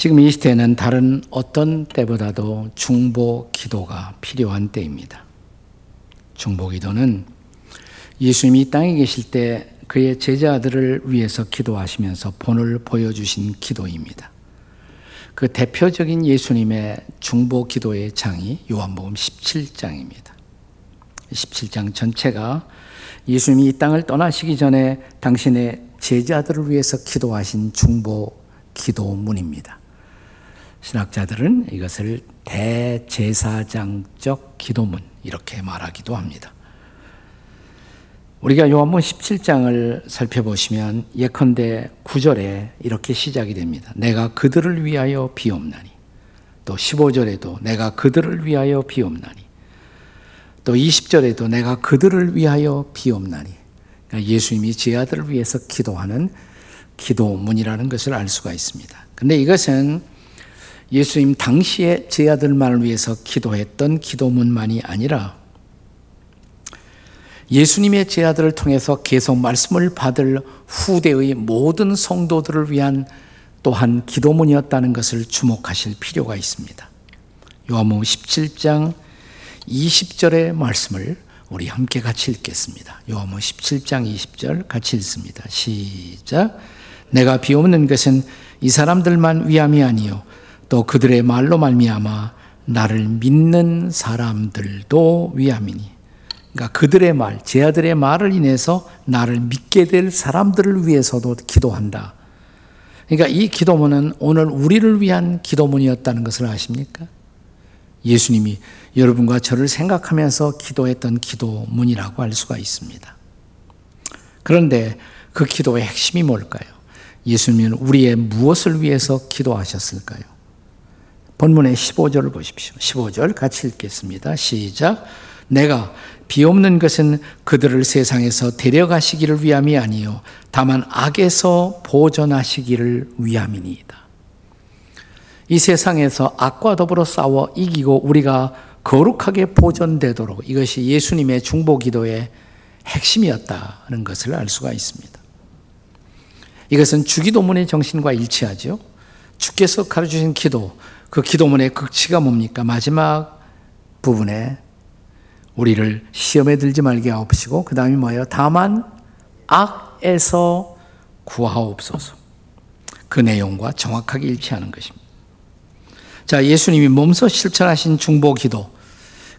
지금 이 시대는 다른 어떤 때보다도 중보 기도가 필요한 때입니다. 중보 기도는 예수님이 땅에 계실 때 그의 제자들을 위해서 기도하시면서 본을 보여주신 기도입니다. 그 대표적인 예수님의 중보 기도의 장이 요한복음 17장입니다. 17장 전체가 예수님이 이 땅을 떠나시기 전에 당신의 제자들을 위해서 기도하신 중보 기도문입니다. 신학자들은 이것을 대제사장적 기도문 이렇게 말하기도 합니다. 우리가 요한복음 17장을 살펴보시면 예컨대 9절에 이렇게 시작이 됩니다. 내가 그들을 위하여 비옵나니 또 15절에도 내가 그들을 위하여 비옵나니 또 20절에도 내가 그들을 위하여 비옵나니 그러니까 예수님이 제 아들을 위해서 기도하는 기도문이라는 것을 알 수가 있습니다. 근데 이것은 예수님 당시에 제 아들만을 위해서 기도했던 기도문만이 아니라 예수님의 제 아들을 통해서 계속 말씀을 받을 후대의 모든 성도들을 위한 또한 기도문이었다는 것을 주목하실 필요가 있습니다. 요한복음 17장 20절의 말씀을 우리 함께 같이 읽겠습니다. 요한복음 17장 20절 같이 읽습니다. 시작. 내가 비옵는 것은 이 사람들만 위함이 아니요 또 그들의 말로 말미암아 나를 믿는 사람들도 위함이니 그러니까 그들의 말, 제 아들의 말을 인해서 나를 믿게 될 사람들을 위해서도 기도한다. 그러니까 이 기도문은 오늘 우리를 위한 기도문이었다는 것을 아십니까? 예수님이 여러분과 저를 생각하면서 기도했던 기도문이라고 할 수가 있습니다. 그런데 그 기도의 핵심이 뭘까요? 예수님은 우리의 무엇을 위해서 기도하셨을까요? 본문의 15절을 보십시오. 15절 같이 읽겠습니다. 시작. 내가 비 없는 것은 그들을 세상에서 데려가시기를 위함이 아니요 다만 악에서 보존하시기를 위함이니이다. 이 세상에서 악과 더불어 싸워 이기고 우리가 거룩하게 보존되도록 이것이 예수님의 중보 기도의 핵심이었다는 것을 알 수가 있습니다. 이것은 주기도문의 정신과 일치하죠. 주께서 가르치신 기도, 그 기도문의 극치가 뭡니까? 마지막 부분에 우리를 시험에 들지 말게 하옵시고 그 다음이 뭐예요? 다만 악에서 구하옵소서. 그 내용과 정확하게 일치하는 것입니다. 자, 예수님이 몸소 실천하신 중보 기도.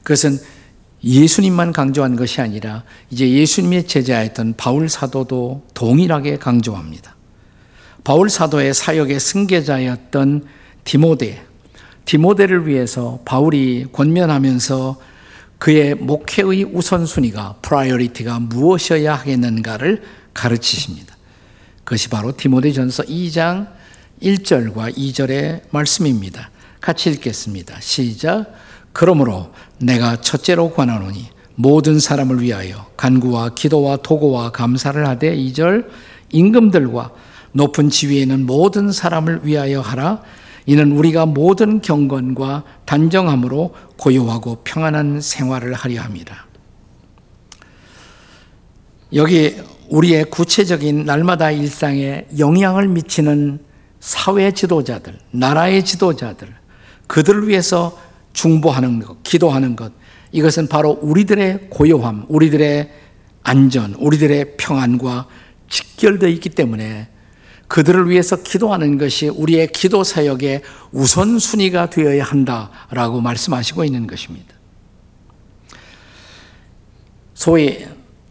그것은 예수님만 강조한 것이 아니라 이제 예수님의 제자였던 바울 사도도 동일하게 강조합니다. 바울 사도의 사역의 승계자였던 디모데, 디모데를 위해서 바울이 권면하면서 그의 목회의 우선순위가 priority가 무엇이어야 하겠는가를 가르치십니다. 그것이 바로 디모데전서 2장 1절과 2절의 말씀입니다. 같이 읽겠습니다. 시작. 그러므로 내가 첫째로 권하노니 모든 사람을 위하여 간구와 기도와 도고와 감사를 하되 2절 임금들과 높은 지위에 있는 모든 사람을 위하여 하라 이는 우리가 모든 경건과 단정함으로 고요하고 평안한 생활을 하려 합니다. 여기 우리의 구체적인 날마다 일상에 영향을 미치는 사회 지도자들, 나라의 지도자들, 그들을 위해서 중보하는 것, 기도하는 것, 이것은 바로 우리들의 고요함, 우리들의 안전, 우리들의 평안과 직결되어 있기 때문에 그들을 위해서 기도하는 것이 우리의 기도 사역의 우선순위가 되어야 한다라고 말씀하시고 있는 것입니다. 소위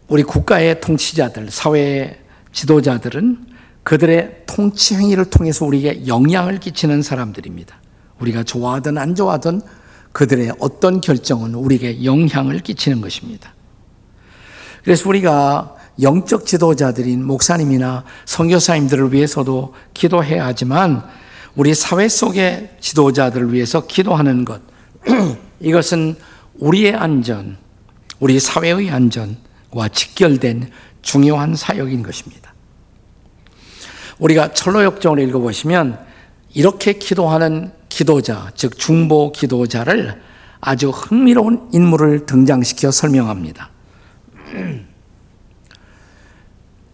우리 국가의 통치자들, 사회의 지도자들은 그들의 통치 행위를 통해서 우리에게 영향을 끼치는 사람들입니다. 우리가 좋아하든 안 좋아하든 그들의 어떤 결정은 우리에게 영향을 끼치는 것입니다. 그래서 우리가 영적 지도자들인 목사님이나 선교사님들을 위해서도 기도해야 하지만 우리 사회 속의 지도자들을 위해서 기도하는 것 이것은 우리의 안전, 우리 사회의 안전과 직결된 중요한 사역인 것입니다. 우리가 철로역정을 읽어보시면 이렇게 기도하는 기도자, 즉 중보 기도자를 아주 흥미로운 인물을 등장시켜 설명합니다.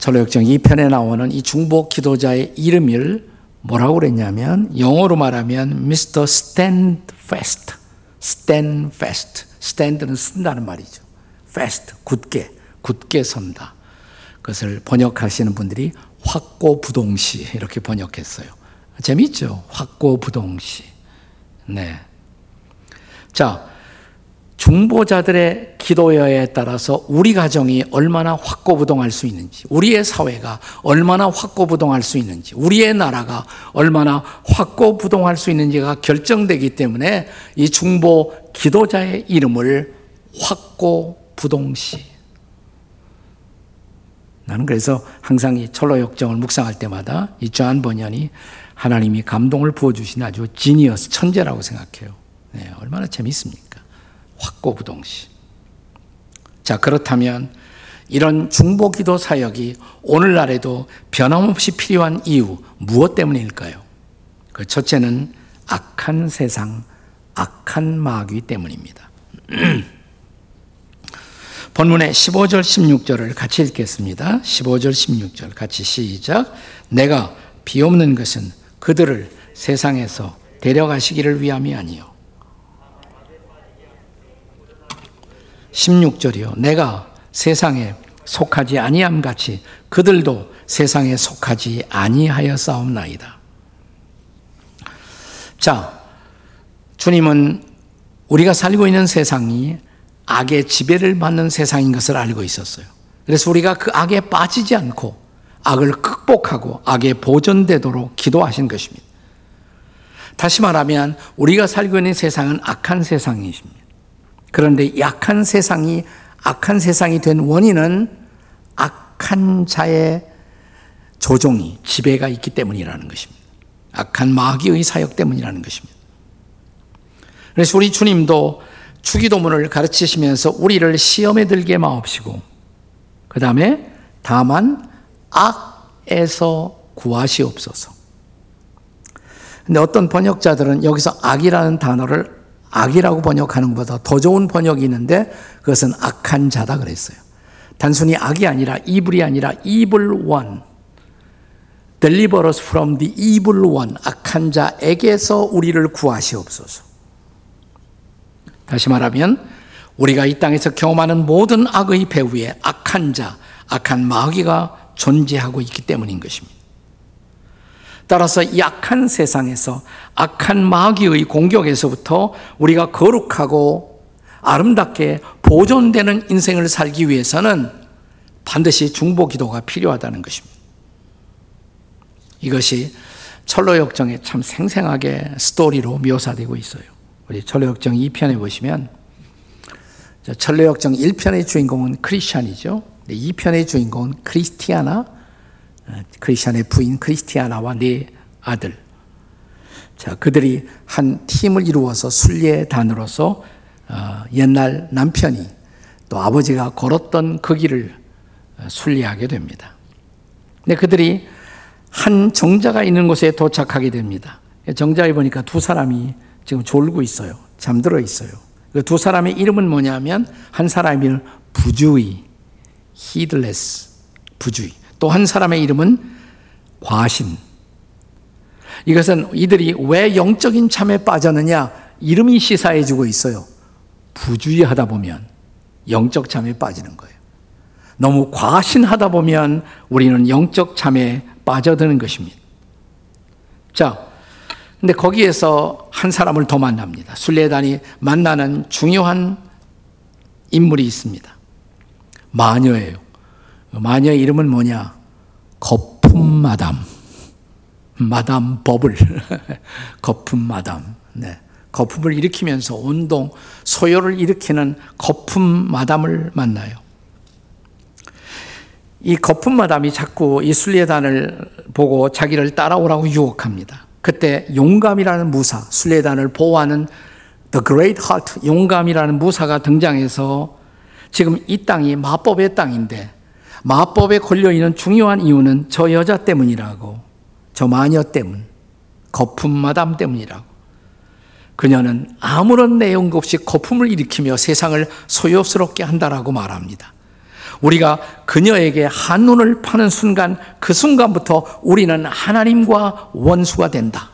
전로역정 2편에 나오는 이 중보 기도자의 이름을 뭐라고 그랬냐면 영어로 말하면 Mr. Stand Fast, Stand Fast. Stand는 쓴다는 말이죠. Fast, 굳게, 굳게 선다. 그것을 번역하시는 분들이 확고부동시 이렇게 번역했어요. 재밌죠? 확고부동시. 네. 자, 중보자들의 기도여에 따라서 우리 가정이 얼마나 확고부동할 수 있는지, 우리의 사회가 얼마나 확고부동할 수 있는지, 우리의 나라가 얼마나 확고부동할 수 있는지가 결정되기 때문에 이 중보 기도자의 이름을 확고부동시. 나는 그래서 항상 이 철로 역정을 묵상할 때마다 이 조한 번연이 하나님이 감동을 부어주신 아주 지니어스 천재라고 생각해요. 네, 얼마나 재밌습니까? 확고부동시. 자, 그렇다면 이런 중보기도 사역이 오늘날에도 변함없이 필요한 이유 무엇 때문일까요? 그 첫째는 악한 세상, 악한 마귀 때문입니다. 본문의 15절, 16절을 같이 읽겠습니다. 15절, 16절 같이 시작. 내가 비옵는 것은 그들을 세상에서 데려가시기를 위함이 아니요 16절이요. 내가 세상에 속하지 아니함 같이 그들도 세상에 속하지 아니하여 싸움나이다. 자, 주님은 우리가 살고 있는 세상이 악의 지배를 받는 세상인 것을 알고 있었어요. 그래서 우리가 그 악에 빠지지 않고 악을 극복하고 악에 보존되도록 기도하신 것입니다. 다시 말하면 우리가 살고 있는 세상은 악한 세상이십니다. 그런데 약한 세상이 악한 세상이 된 원인은 악한 자의 조종이 지배가 있기 때문이라는 것입니다. 악한 마귀의 사역 때문이라는 것입니다. 그래서 우리 주님도 주기도문을 가르치시면서 우리를 시험에 들게 마옵시고 그 다음에 다만 악에서 구하시옵소서. 근데 어떤 번역자들은 여기서 악이라는 단어를 악이라고 번역하는 것보다 더 좋은 번역이 있는데 그것은 악한 자다 그랬어요. 단순히 악이 아니라 이불이 아니라 evil deliver us from the evil one. 악한 자에게서 우리를 구하시옵소서. 다시 말하면 우리가 이 땅에서 경험하는 모든 악의 배후에 악한 자, 악한 마귀가 존재하고 있기 때문인 것입니다. 따라서 약한 세상에서 악한 마귀의 공격에서부터 우리가 거룩하고 아름답게 보존되는 인생을 살기 위해서는 반드시 중보 기도가 필요하다는 것입니다. 이것이 철로역정에 참 생생하게 스토리로 묘사되고 있어요. 우리 철로역정 2편에 보시면 철로역정 1편의 주인공은 크리스찬이죠. 2편의 주인공은 크리스티아나 크리스찬의 부인 크리스티아나와 네 아들. 자, 그들이 한 팀을 이루어서 순례단으로서 어, 옛날 남편이 또 아버지가 걸었던 그 길을 어, 순례하게 됩니다. 근데 그들이 한 정자가 있는 곳에 도착하게 됩니다. 정자에 보니까 두 사람이 지금 졸고 있어요. 잠들어 있어요. 그 두 사람의 이름은 뭐냐면 한 사람의 이름은 부주의, heedless, 부주의. 또 한 사람의 이름은 과신. 이것은 이들이 왜 영적인 참에 빠졌느냐? 이름이 시사해 주고 있어요. 부주의하다 보면 영적 참에 빠지는 거예요. 너무 과신하다 보면 우리는 영적 참에 빠져드는 것입니다. 자, 근데 거기에서 한 사람을 더 만납니다. 순례단이 만나는 중요한 인물이 있습니다. 마녀예요. 마녀의 이름은 뭐냐? 거품 마담. 마담 버블. 거품 마담. 네. 거품을 일으키면서 운동, 소요를 일으키는 거품 마담을 만나요. 이 거품 마담이 자꾸 이 순례단을 보고 자기를 따라오라고 유혹합니다. 그때 용감이라는 무사, 순례단을 보호하는 The Great Heart, 용감이라는 무사가 등장해서 지금 이 땅이 마법의 땅인데 마법에 걸려 있는 중요한 이유는 저 여자 때문이라고, 저 마녀 때문, 거품 마담 때문이라고. 그녀는 아무런 내용 없이 거품을 일으키며 세상을 소요스럽게 한다라고 말합니다. 우리가 그녀에게 한눈을 파는 순간 그 순간부터 우리는 하나님과 원수가 된다.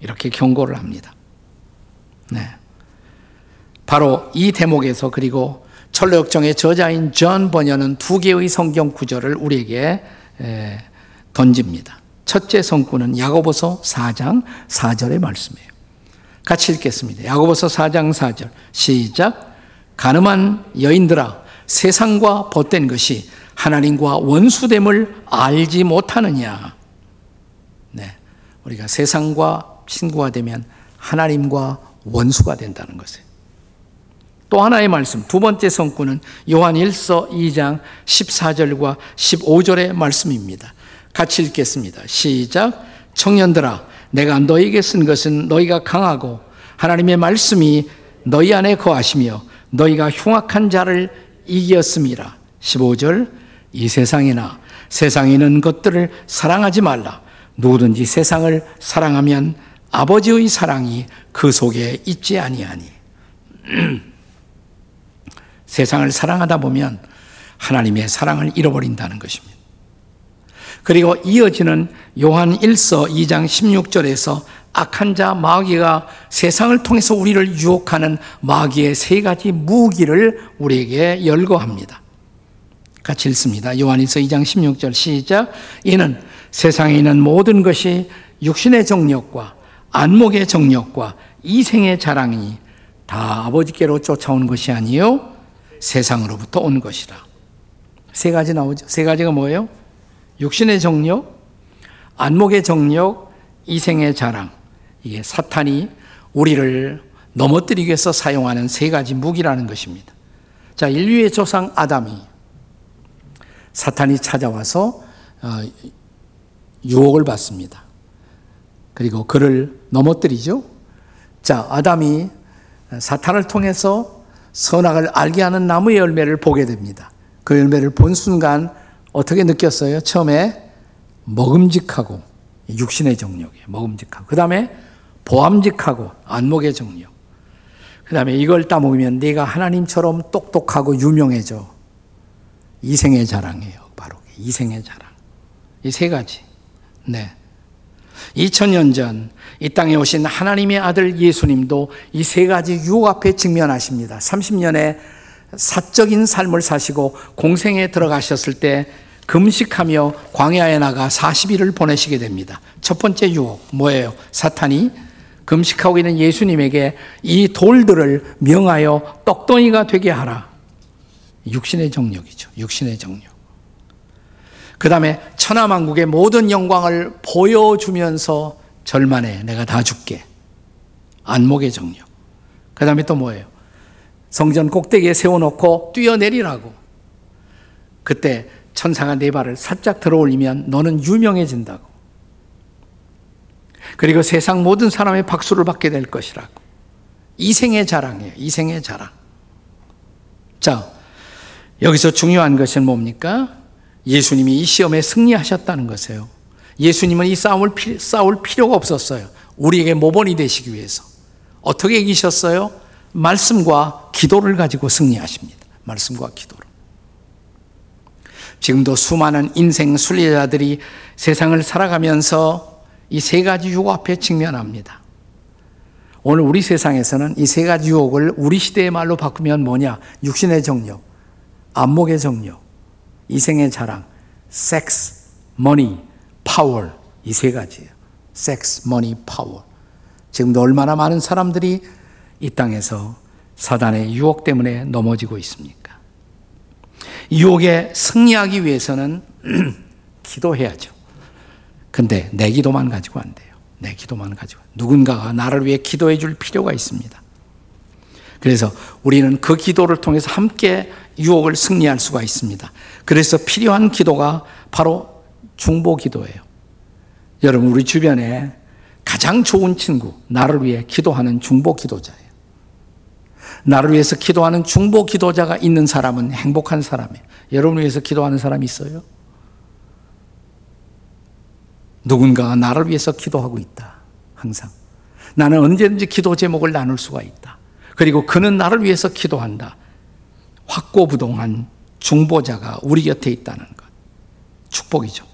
이렇게 경고를 합니다. 네. 바로 이 대목에서 그리고 천로역정의 저자인 존 버니언은 두 개의 성경 구절을 우리에게 던집니다. 첫째 성구는 야고보서 4장 4절의 말씀이에요. 같이 읽겠습니다. 야고보서 4장 4절 시작 간음한 여인들아 세상과 벗된 것이 하나님과 원수됨을 알지 못하느냐. 네. 우리가 세상과 친구가 되면 하나님과 원수가 된다는 것이에요. 또 하나의 말씀, 두 번째 성구는 요한 1서 2장 14절과 15절의 말씀입니다. 같이 읽겠습니다. 시작. 청년들아, 내가 너에게 쓴 것은 너희가 강하고 하나님의 말씀이 너희 안에 거하시며 너희가 흉악한 자를 이겼습니다. 15절. 이 세상이나 세상에 있는 것들을 사랑하지 말라. 누구든지 세상을 사랑하면 아버지의 사랑이 그 속에 있지 아니하니. 세상을 사랑하다 보면 하나님의 사랑을 잃어버린다는 것입니다. 그리고 이어지는 요한 1서 2장 16절에서 악한 자 마귀가 세상을 통해서 우리를 유혹하는 마귀의 세 가지 무기를 우리에게 열거합니다. 같이 읽습니다. 요한일서 2장 16절 시작. 이는 세상에 있는 모든 것이 육신의 정력과 안목의 정력과 이생의 자랑이 다 아버지께로 쫓아온 것이 아니요 세상으로부터 온 것이라. 세 가지 나오죠. 세 가지가 뭐예요? 육신의 정력, 안목의 정력, 이생의 자랑. 이게 사탄이 우리를 넘어뜨리기 위해서 사용하는 세 가지 무기라는 것입니다. 자, 인류의 조상 아담이 사탄이 찾아와서 어, 유혹을 받습니다. 그리고 그를 넘어뜨리죠. 자, 아담이 사탄을 통해서 선악을 알게 하는 나무의 열매를 보게 됩니다. 그 열매를 본 순간 어떻게 느꼈어요? 처음에 먹음직하고 육신의 정력이에요. 먹음직하고. 그 다음에 보암직하고 안목의 정력. 그 다음에 이걸 따먹으면 네가 하나님처럼 똑똑하고 유명해져. 이생의 자랑이에요. 바로 이생의 자랑. 이 세 가지. 네. 2000년 전 이 땅에 오신 하나님의 아들 예수님도 이 세 가지 유혹 앞에 직면하십니다. 30년의 사적인 삶을 사시고 공생에 들어가셨을 때 금식하며 광야에 나가 40일을 보내시게 됩니다. 첫 번째 유혹 뭐예요? 사탄이 금식하고 있는 예수님에게 이 돌들을 명하여 떡덩이가 되게 하라. 육신의 정력이죠. 육신의 정력. 그 다음에 천하만국의 모든 영광을 보여주면서 절만해. 내가 다 줄게. 안목의 정력. 그 다음에 또 뭐예요? 성전 꼭대기에 세워놓고 뛰어내리라고. 그때 천사가 네 발을 살짝 들어 올리면 너는 유명해진다고. 그리고 세상 모든 사람의 박수를 받게 될 것이라고. 이생의 자랑이에요. 이생의 자랑. 자, 여기서 중요한 것은 뭡니까? 예수님이 이 시험에 승리하셨다는 것이에요. 예수님은 이 싸움을 싸울 필요가 없었어요. 우리에게 모본이 되시기 위해서. 어떻게 이기셨어요? 말씀과 기도를 가지고 승리하십니다. 말씀과 기도로. 지금도 수많은 인생 순례자들이 세상을 살아가면서 이 세 가지 유혹 앞에 직면합니다. 오늘 우리 세상에서는 이 세 가지 유혹을 우리 시대의 말로 바꾸면 뭐냐? 육신의 정욕, 안목의 정욕, 이생의 자랑, 섹스, money, 파워 이 세 가지예요. 섹스, money, 파워. 지금도 얼마나 많은 사람들이 이 땅에서 사단의 유혹 때문에 넘어지고 있습니까? 유혹에 승리하기 위해서는 기도해야죠. 근데 내 기도만 가지고 안 돼요. 내 기도만 가지고. 누군가가 나를 위해 기도해 줄 필요가 있습니다. 그래서 우리는 그 기도를 통해서 함께 유혹을 승리할 수가 있습니다. 그래서 필요한 기도가 바로 중보 기도예요. 여러분, 우리 주변에 가장 좋은 친구, 나를 위해 기도하는 중보 기도자예요. 나를 위해서 기도하는 중보 기도자가 있는 사람은 행복한 사람이에요. 여러분을 위해서 기도하는 사람이 있어요? 누군가가 나를 위해서 기도하고 있다. 항상. 나는 언제든지 기도 제목을 나눌 수가 있다. 그리고 그는 나를 위해서 기도한다. 확고부동한 중보자가 우리 곁에 있다는 것. 축복이죠.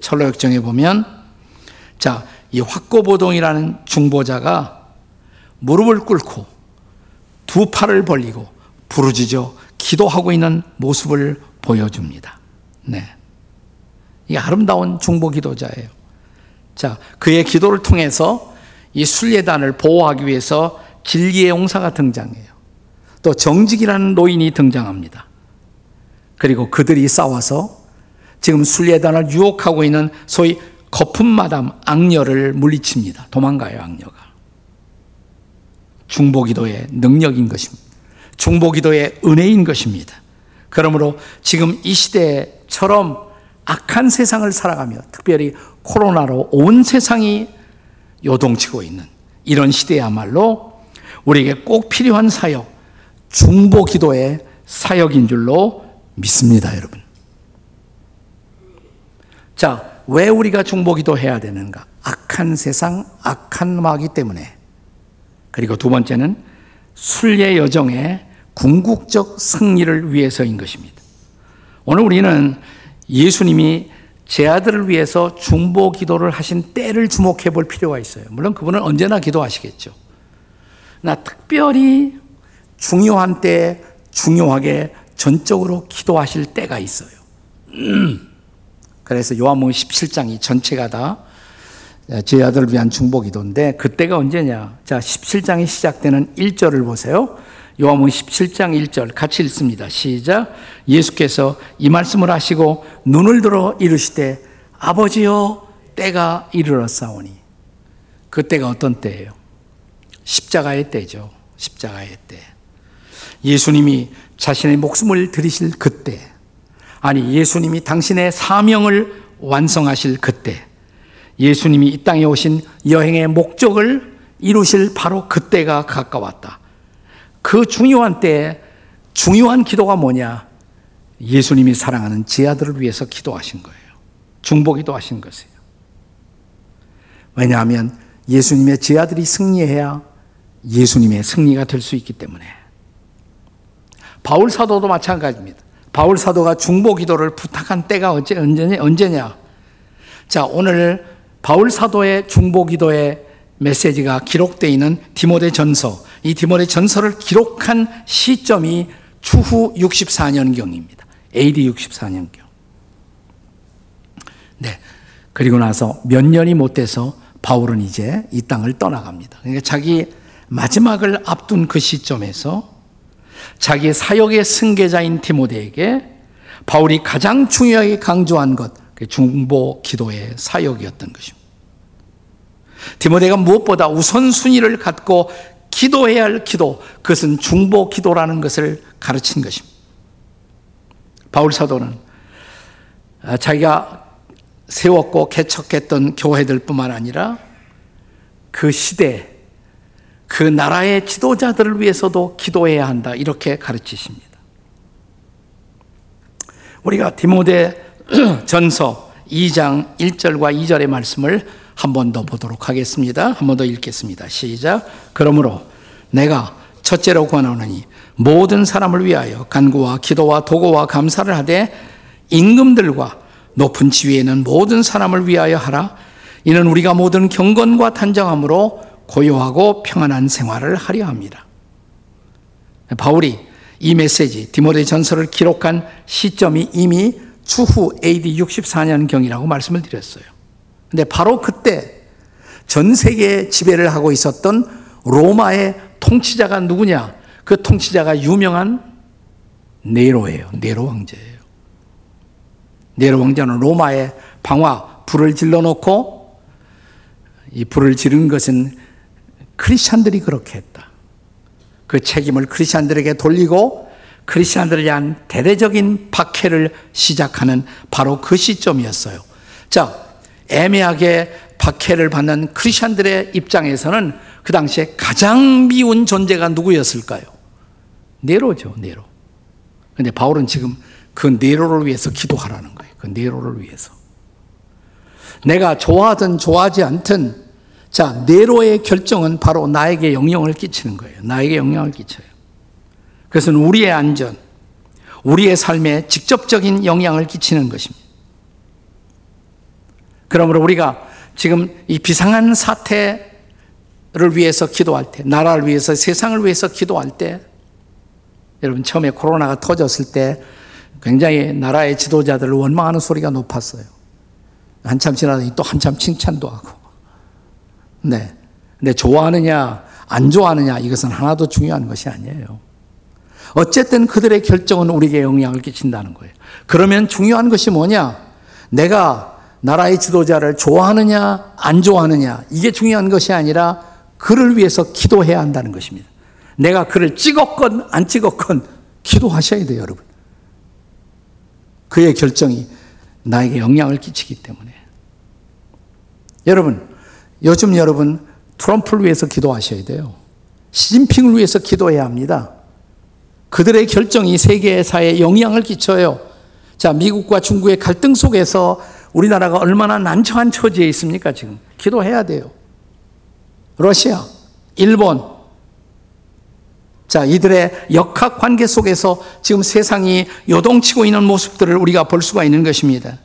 철로역정에 보면 자, 이 확고보동이라는 중보자가 무릎을 꿇고 두 팔을 벌리고 부르짖어 기도하고 있는 모습을 보여줍니다. 네. 이 아름다운 중보 기도자예요. 자, 그의 기도를 통해서 이 순례단을 보호하기 위해서 진리의 용사가 등장해요. 또 정직이라는 노인이 등장합니다. 그리고 그들이 싸워서 지금 순례단을 유혹하고 있는 소위 거품마담 악녀를 물리칩니다. 도망가요, 악녀가. 중보기도의 능력인 것입니다. 중보기도의 은혜인 것입니다. 그러므로 지금 이 시대처럼 악한 세상을 살아가며 특별히 코로나로 온 세상이 요동치고 있는 이런 시대야말로 우리에게 꼭 필요한 사역, 중보 기도의 사역인 줄로 믿습니다, 여러분. 자, 왜 우리가 중보 기도 해야 되는가? 악한 세상, 악한 마귀 때문에. 그리고 두 번째는 순례 여정의 궁극적 승리를 위해서인 것입니다. 오늘 우리는 예수님이 제 아들을 위해서 중보 기도를 하신 때를 주목해 볼 필요가 있어요. 물론 그분은 언제나 기도하시겠죠. 나 특별히 중요한 때 중요하게 전적으로 기도하실 때가 있어요. 그래서 요한복음 17장이 전체가 다 제 아들을 위한 중보기도인데 그때가 언제냐? 자, 17장이 시작되는 1절을 보세요. 요한복음 17장 1절 같이 읽습니다. 시작. 예수께서 이 말씀을 하시고 눈을 들어 이르시되 아버지여 때가 이르렀사오니 그때가 어떤 때예요? 십자가의 때죠. 십자가의 때. 예수님이 자신의 목숨을 들이실 그때 아니 예수님이 당신의 사명을 완성하실 그때 예수님이 이 땅에 오신 여행의 목적을 이루실 바로 그때가 가까웠다. 그 중요한 때에 중요한 기도가 뭐냐? 예수님이 사랑하는 제 아들을 위해서 기도하신 거예요. 중보기도 하신 것이에요. 왜냐하면 예수님의 제 아들이 승리해야 예수님의 승리가 될 수 있기 때문에. 바울 사도도 마찬가지입니다. 바울 사도가 중보 기도를 부탁한 때가 언제, 언제냐? 자, 오늘 바울 사도의 중보 기도의 메시지가 기록되어 있는 디모데 전서, 이 디모데 전서를 기록한 시점이 추후 64년경입니다. AD 64년경. 네. 그리고 나서 몇 년이 못 돼서 바울은 이제 이 땅을 떠나갑니다. 그러니까 자기 마지막을 앞둔 그 시점에서 자기 사역의 승계자인 디모데에게 바울이 가장 중요하게 강조한 것, 그 중보 기도의 사역이었던 것입니다. 디모데가 무엇보다 우선순위를 갖고 기도해야 할 기도, 그것은 중보 기도라는 것을 가르친 것입니다. 바울 사도는 자기가 세웠고 개척했던 교회들 뿐만 아니라 그 시대, 그 나라의 지도자들을 위해서도 기도해야 한다. 이렇게 가르치십니다. 우리가 디모데 전서 2장 1절과 2절의 말씀을 한 번 더 보도록 하겠습니다. 한 번 더 읽겠습니다. 시작. 그러므로 내가 첫째로 권하노니 모든 사람을 위하여 간구와 기도와 도고와 감사를 하되 임금들과 높은 지위에는 모든 사람을 위하여 하라. 이는 우리가 모든 경건과 단정함으로 고요하고 평안한 생활을 하려 합니다. 바울이 이 메시지 디모데 전서를 기록한 시점이 이미 추후 AD 64년경이라고 말씀을 드렸어요. 근데 바로 그때 전 세계 지배를 하고 있었던 로마의 통치자가 누구냐? 그 통치자가 유명한 네로예요. 네로 왕제예요. 네로 왕자는 로마의 방화 불을 질러 놓고 이 불을 지른 것은 크리스천들이 그렇게 했다. 그 책임을 크리스천들에게 돌리고 크리스천들을 위한 대대적인 박해를 시작하는 바로 그 시점이었어요. 자, 애매하게 박해를 받는 크리스천들의 입장에서는 그 당시에 가장 미운 존재가 누구였을까요? 네로죠, 네로. 근데 바울은 지금 그 네로를 위해서 기도하라는 거예요. 그 네로를 위해서. 내가 좋아하든 좋아하지 않든 자, 네로의 결정은 바로 나에게 영향을 끼치는 거예요. 나에게 영향을 끼쳐요. 그것은 우리의 안전, 우리의 삶에 직접적인 영향을 끼치는 것입니다. 그러므로 우리가 지금 이 비상한 사태를 위해서 기도할 때, 나라를 위해서, 세상을 위해서 기도할 때, 여러분 처음에 코로나가 터졌을 때 굉장히 나라의 지도자들을 원망하는 소리가 높았어요. 한참 지나더니 또 한참 칭찬도 하고. 네. 근데 좋아하느냐, 안 좋아하느냐, 이것은 하나도 중요한 것이 아니에요. 어쨌든 그들의 결정은 우리에게 영향을 끼친다는 거예요. 그러면 중요한 것이 뭐냐? 내가 나라의 지도자를 좋아하느냐, 안 좋아하느냐, 이게 중요한 것이 아니라 그를 위해서 기도해야 한다는 것입니다. 내가 그를 찍었건 안 찍었건 기도하셔야 돼요, 여러분. 그의 결정이 나에게 영향을 끼치기 때문에. 여러분, 요즘 여러분 트럼프를 위해서 기도하셔야 돼요. 시진핑을 위해서 기도해야 합니다. 그들의 결정이 세계사에 영향을 끼쳐요. 자, 미국과 중국의 갈등 속에서 우리나라가 얼마나 난처한 처지에 있습니까, 지금? 기도해야 돼요. 러시아, 일본, 자, 이들의 역학 관계 속에서 지금 세상이 요동치고 있는 모습들을 우리가 볼 수가 있는 것입니다.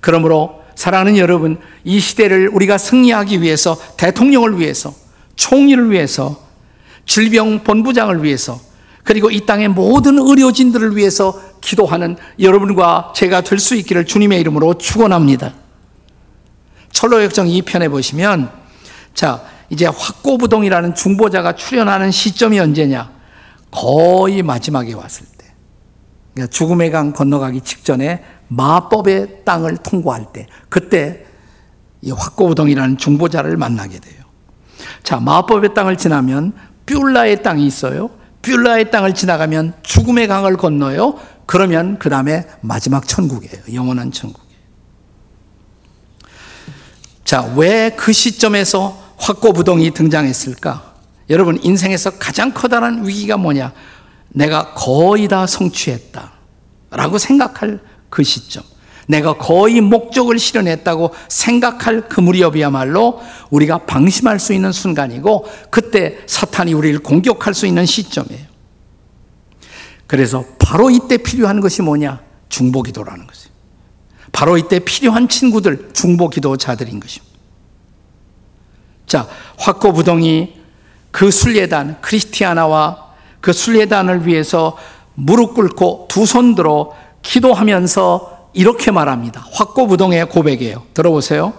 그러므로 사랑하는 여러분, 이 시대를 우리가 승리하기 위해서 대통령을 위해서, 총리를 위해서, 질병 본부장을 위해서, 그리고 이 땅의 모든 의료진들을 위해서 기도하는 여러분과 제가 될 수 있기를 주님의 이름으로 축원합니다. 철로역정 2편에 보시면 자, 이제 확고부동이라는 중보자가 출현하는 시점이 언제냐? 거의 마지막에 왔을 때. 그러니까 죽음의 강 건너가기 직전에 마법의 땅을 통과할 때, 그때 이 확고부동이라는 중보자를 만나게 돼요. 자, 마법의 땅을 지나면 뷸라의 땅이 있어요. 뷸라의 땅을 지나가면 죽음의 강을 건너요. 그러면 그 다음에 마지막 천국이에요. 영원한 천국이에요. 자, 왜 그 시점에서 확고부동이 등장했을까? 여러분 인생에서 가장 커다란 위기가 뭐냐? 내가 거의 다 성취했다. 라고 생각할 그 시점. 내가 거의 목적을 실현했다고 생각할 그 무렵이야말로 우리가 방심할 수 있는 순간이고 그때 사탄이 우리를 공격할 수 있는 시점이에요. 그래서 바로 이때 필요한 것이 뭐냐? 중보기도라는 것이에요. 바로 이때 필요한 친구들 중보기도자들인 것입니다. 자, 확고부동이 그 순례단 크리스티아나와 그 순례단을 위해서 무릎 꿇고 두 손 들어 기도하면서 이렇게 말합니다. 확고부동의 고백이에요. 들어보세요.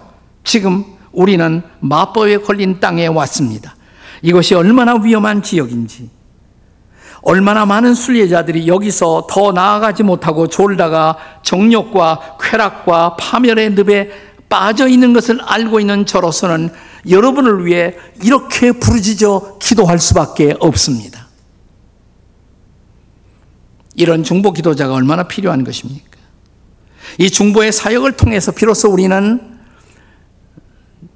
지금 우리는 마법에 걸린 땅에 왔습니다. 이것이 얼마나 위험한 지역인지, 얼마나 많은 순례자들이 여기서 더 나아가지 못하고 졸다가 정욕과 쾌락과 파멸의 늪에 빠져 있는 것을 알고 있는 저로서는 여러분을 위해 이렇게 부르짖어 기도할 수밖에 없습니다. 이런 중보 기도자가 얼마나 필요한 것입니까? 이 중보의 사역을 통해서 비로소 우리는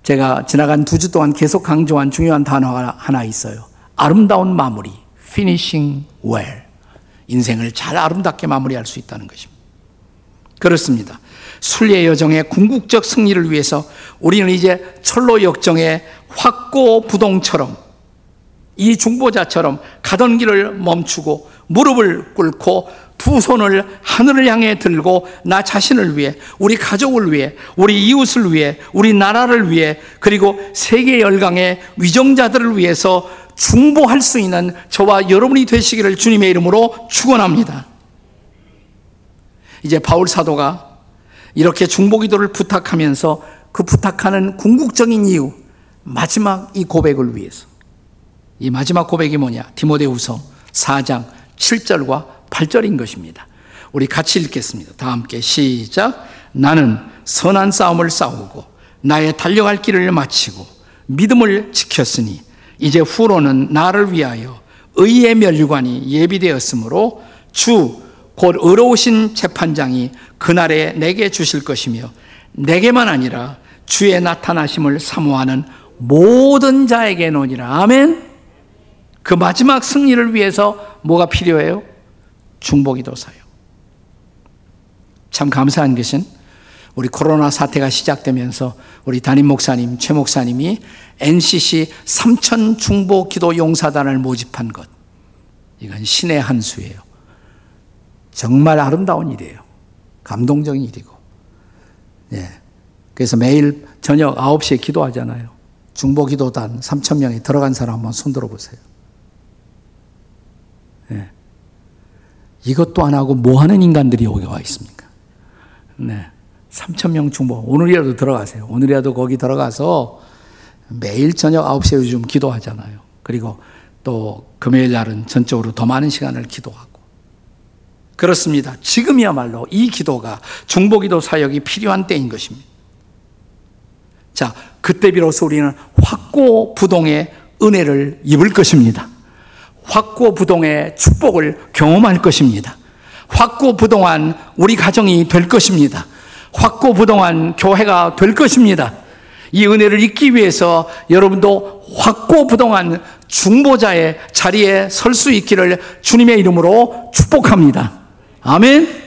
제가 지나간 두 주 동안 계속 강조한 중요한 단어가 하나 있어요. 아름다운 마무리, finishing well. 인생을 잘 아름답게 마무리할 수 있다는 것입니다. 그렇습니다. 순례 여정의 궁극적 승리를 위해서 우리는 이제 철로 역정의 확고 부동처럼 이 중보자처럼 가던 길을 멈추고 무릎을 꿇고 두 손을 하늘을 향해 들고 나 자신을 위해 우리 가족을 위해 우리 이웃을 위해 우리 나라를 위해 그리고 세계 열강의 위정자들을 위해서 중보할 수 있는 저와 여러분이 되시기를 주님의 이름으로 축원합니다. 이제 바울 사도가 이렇게 중보 기도를 부탁하면서 그 부탁하는 궁극적인 이유, 마지막 이 고백을 위해서. 이 마지막 고백이 뭐냐? 디모데후서 4장 7절과 8절인 것입니다. 우리 같이 읽겠습니다. 다 함께 시작. 나는 선한 싸움을 싸우고 나의 달려갈 길을 마치고 믿음을 지켰으니 이제 후로는 나를 위하여 의의 멸류관이 예비되었으므로 주 곧 의로우신 재판장이 그날에 내게 주실 것이며 내게만 아니라 주의 나타나심을 사모하는 모든 자에게 노니라. 아멘. 그 마지막 승리를 위해서 뭐가 필요해요? 중보기도 사요. 참 감사한 것은 우리 코로나 사태가 시작되면서 우리 담임 목사님, 최 목사님이 NCC 3천 중보 기도 용사단을 모집한 것. 이건 신의 한 수예요. 정말 아름다운 일이에요. 감동적인 일이고. 예. 그래서 매일 저녁 9시에 기도하잖아요. 중보 기도단 3천 명이 들어간 사람 한번 손들어 보세요. 예. 이것도 안 하고 뭐 하는 인간들이 여기 와 있습니까? 네. 3천 명 중보. 오늘이라도 들어가세요. 오늘이라도 거기 들어가서 매일 저녁 9시에 요즘 기도하잖아요. 그리고 또 금요일 날은 전적으로 더 많은 시간을 기도하고. 그렇습니다. 지금이야말로 이 기도가 중보기도 사역이 필요한 때인 것입니다. 자, 그때 비로소 우리는 확고 부동의 은혜를 입을 것입니다. 확고부동의 축복을 경험할 것입니다. 확고부동한 우리 가정이 될 것입니다. 확고부동한 교회가 될 것입니다. 이 은혜를 잊기 위해서 여러분도 확고부동한 중보자의 자리에 설 수 있기를 주님의 이름으로 축복합니다. 아멘.